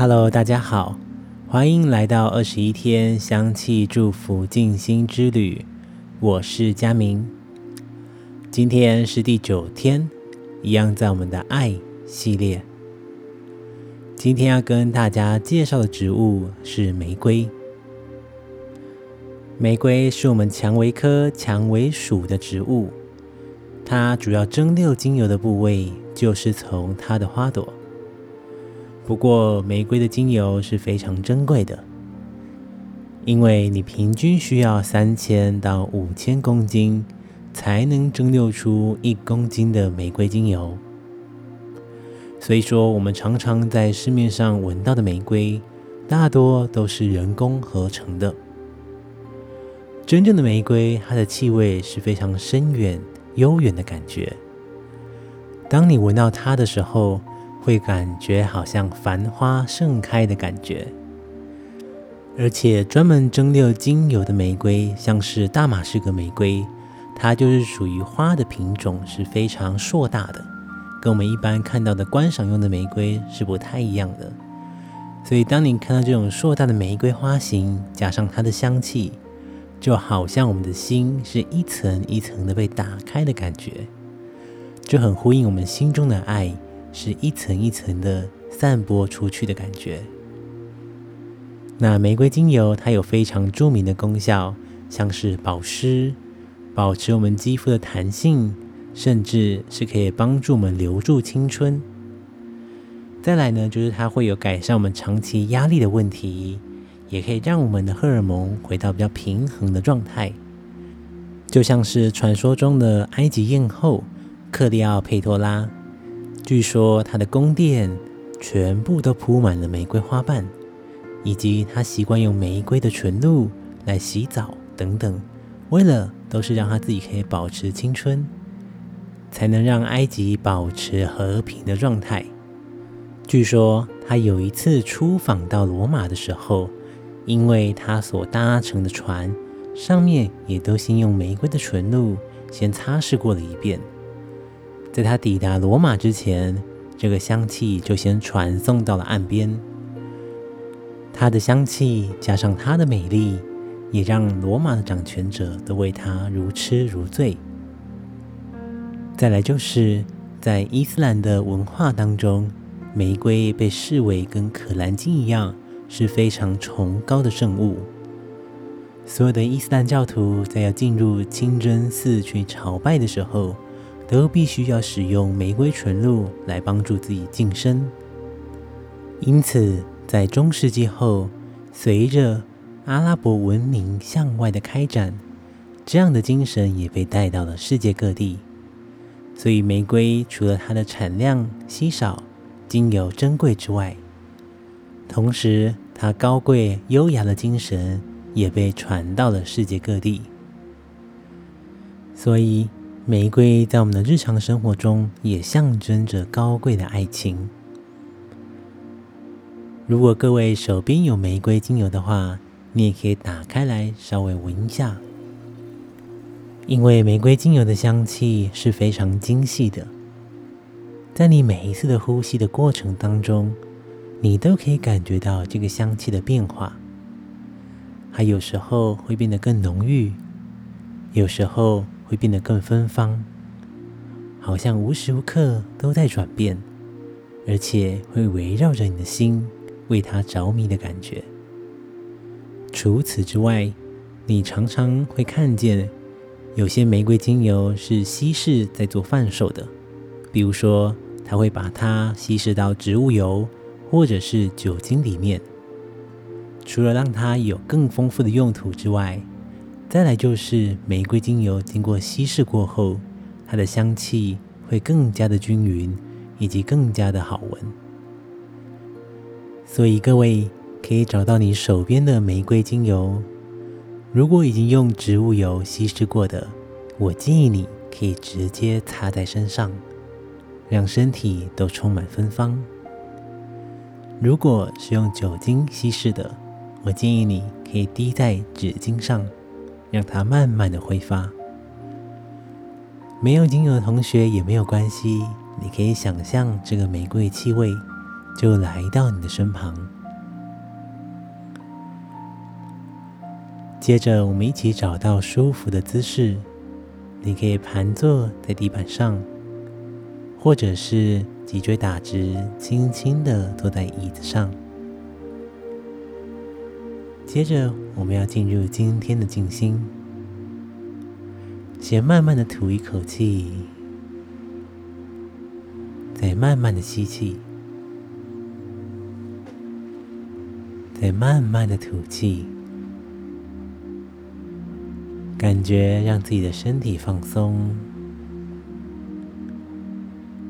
Hello，大家好，欢迎来到二十一天香气祝福静心之旅。我是佳明，今天是第九天，一样在我们的爱系列。今天要跟大家介绍的植物是玫瑰。玫瑰是我们蔷薇科蔷薇属的植物，它主要蒸馏精油的部位就是从它的花朵。不过，玫瑰的精油是非常珍贵的，因为你平均需要三千到五千公斤才能蒸馏出一公斤的玫瑰精油。所以说，我们常常在市面上闻到的玫瑰，大多都是人工合成的。真正的玫瑰，它的气味是非常深远、悠远的感觉。当你闻到它的时候，会感觉好像繁花盛开的感觉，而且专门蒸馏精油的玫瑰，像是大马士革玫瑰，它就是属于花的品种是非常硕大的，跟我们一般看到的观赏用的玫瑰是不太一样的。所以，当你看到这种硕大的玫瑰花型，加上它的香气，就好像我们的心是一层一层的被打开的感觉，就很呼应我们心中的爱。是一层一层的散播出去的感觉。那玫瑰精油它有非常著名的功效，像是保湿、保持我们肌肤的弹性，甚至是可以帮助我们留住青春。再来呢，就是它会有改善我们长期压力的问题，也可以让我们的荷尔蒙回到比较平衡的状态。就像是传说中的埃及艳后克利奥佩托拉。据说他的宫殿全部都铺满了玫瑰花瓣，以及他习惯用玫瑰的纯露来洗澡等等，为了都是让他自己可以保持青春，才能让埃及保持和平的状态。据说他有一次出访到罗马的时候，因为他所搭乘的船上面也都先用玫瑰的纯露先擦拭过了一遍。在他抵达罗马之前，这个香气就先传送到了岸边。它的香气加上它的美丽，也让罗马的掌权者都为它如痴如醉。再来就是在伊斯兰的文化当中，玫瑰被视为跟可兰经一样是非常崇高的圣物。所有的伊斯兰教徒在要进入清真寺去朝拜的时候，都必须要使用玫瑰纯露来帮助自己净身。因此，在中世纪后，随着阿拉伯文明向外的开展，这样的精神也被带到了世界各地。所以，玫瑰除了它的产量稀少、精油珍贵之外，同时它高贵优雅的精神也被传到了世界各地。所以。玫瑰在我们的日常生活中也象征着高贵的爱情。如果各位手边有玫瑰精油的话，你也可以打开来稍微闻一下，因为玫瑰精油的香气是非常精细的，在你每一次的呼吸的过程当中，你都可以感觉到这个香气的变化。它有时候会变得更浓郁，有时候。会变得更芬芳，好像无时无刻都在转变，而且会围绕着你的心，为它着迷的感觉。除此之外，你常常会看见有些玫瑰精油是稀释在做贩售的，比如说，它会把它稀释到植物油或者是酒精里面，除了让它有更丰富的用途之外。再来就是玫瑰精油经过稀释过后，它的香气会更加的均匀，以及更加的好闻。所以各位可以找到你手边的玫瑰精油，如果已经用植物油稀释过的，我建议你可以直接擦在身上，让身体都充满芬芳。如果是用酒精稀释的，我建议你可以滴在纸巾上。让它慢慢的挥发。没有精油的同学也没有关系，你可以想象这个玫瑰气味，就来到你的身旁。接着，我们一起找到舒服的姿势，你可以盘坐在地板上，或者是脊椎打直，轻轻的坐在椅子上。接着，我们要进入今天的静心，先慢慢的吐一口气，再慢慢的吸气，再慢慢的吐气。感觉让自己的身体放松，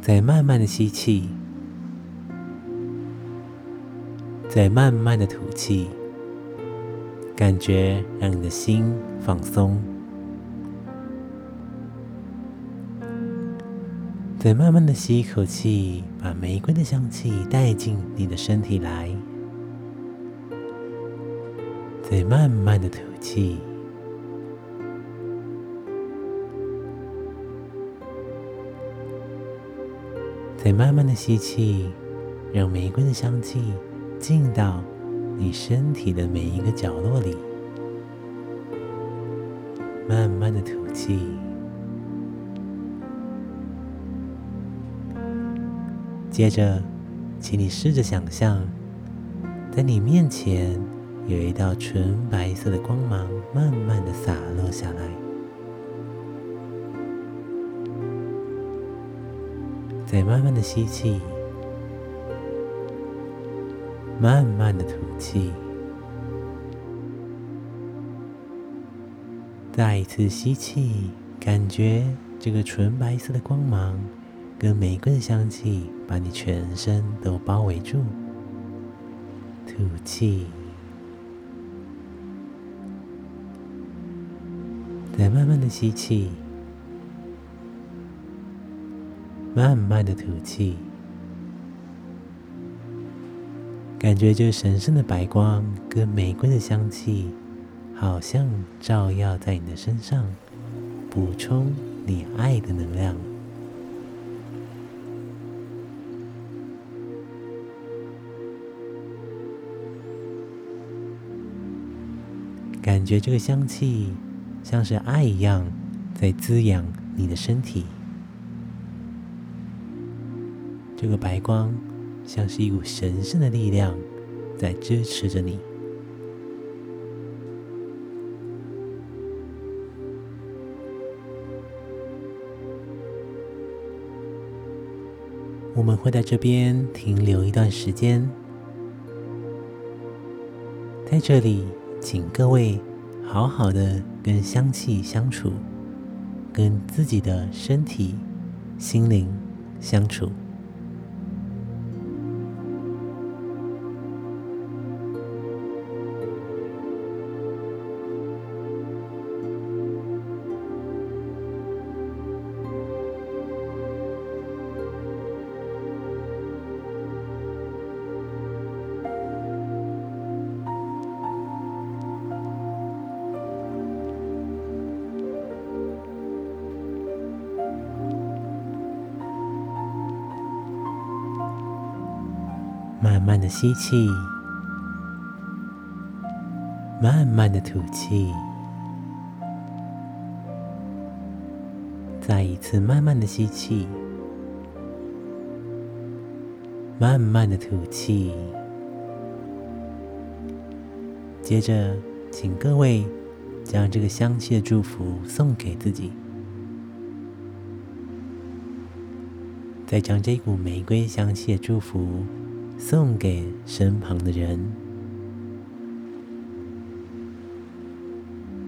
再慢慢的吸气，再慢慢的吐气。感觉让你的心放松，再慢慢的吸一口气，把玫瑰的香气带进你的身体来，再慢慢的吐气。再慢慢的吸气，让玫瑰的香气进到你身体的每一个角落里。慢慢的吐气。接着，请你试着想象，在你面前有一道纯白色的光芒，慢慢的洒落下来。再慢慢的吸气，慢慢的吐气，再一次吸气，感觉这个纯白色的光芒跟玫瑰的香气把你全身都包围住。吐气，再慢慢的吸气。慢慢的吐气，感觉这神圣的白光跟玫瑰的香气，好像照耀在你的身上，补充你爱的能量。感觉这个香气像是爱一样，在滋养你的身体。这个白光像是一股神圣的力量，在支持着你。我们会在这边停留一段时间，在这里，请各位好好的跟香气相处，跟自己的身体、心灵相处。慢慢的吸气，慢慢的吐气，再一次慢慢的吸气，慢慢的吐气。接着，请各位将这个香气的祝福送给自己，再将这股玫瑰香气的祝福。送给身旁的人，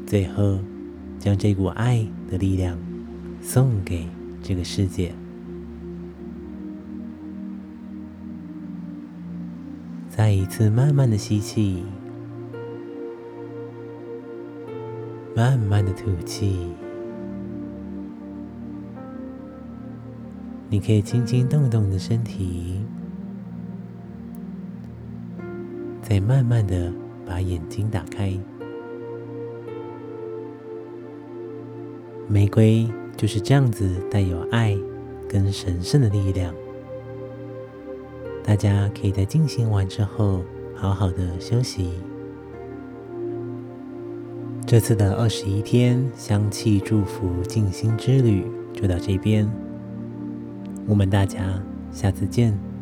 最后将这股爱的力量送给这个世界。再一次慢慢的吸气，慢慢的吐气。你可以轻轻动动你的身体。再慢慢的把眼睛打开，玫瑰就是这样子带有爱跟神圣的力量。大家可以在静心完之后好好的休息。这次的二十一天香气祝福静心之旅就到这边，我们大家下次见。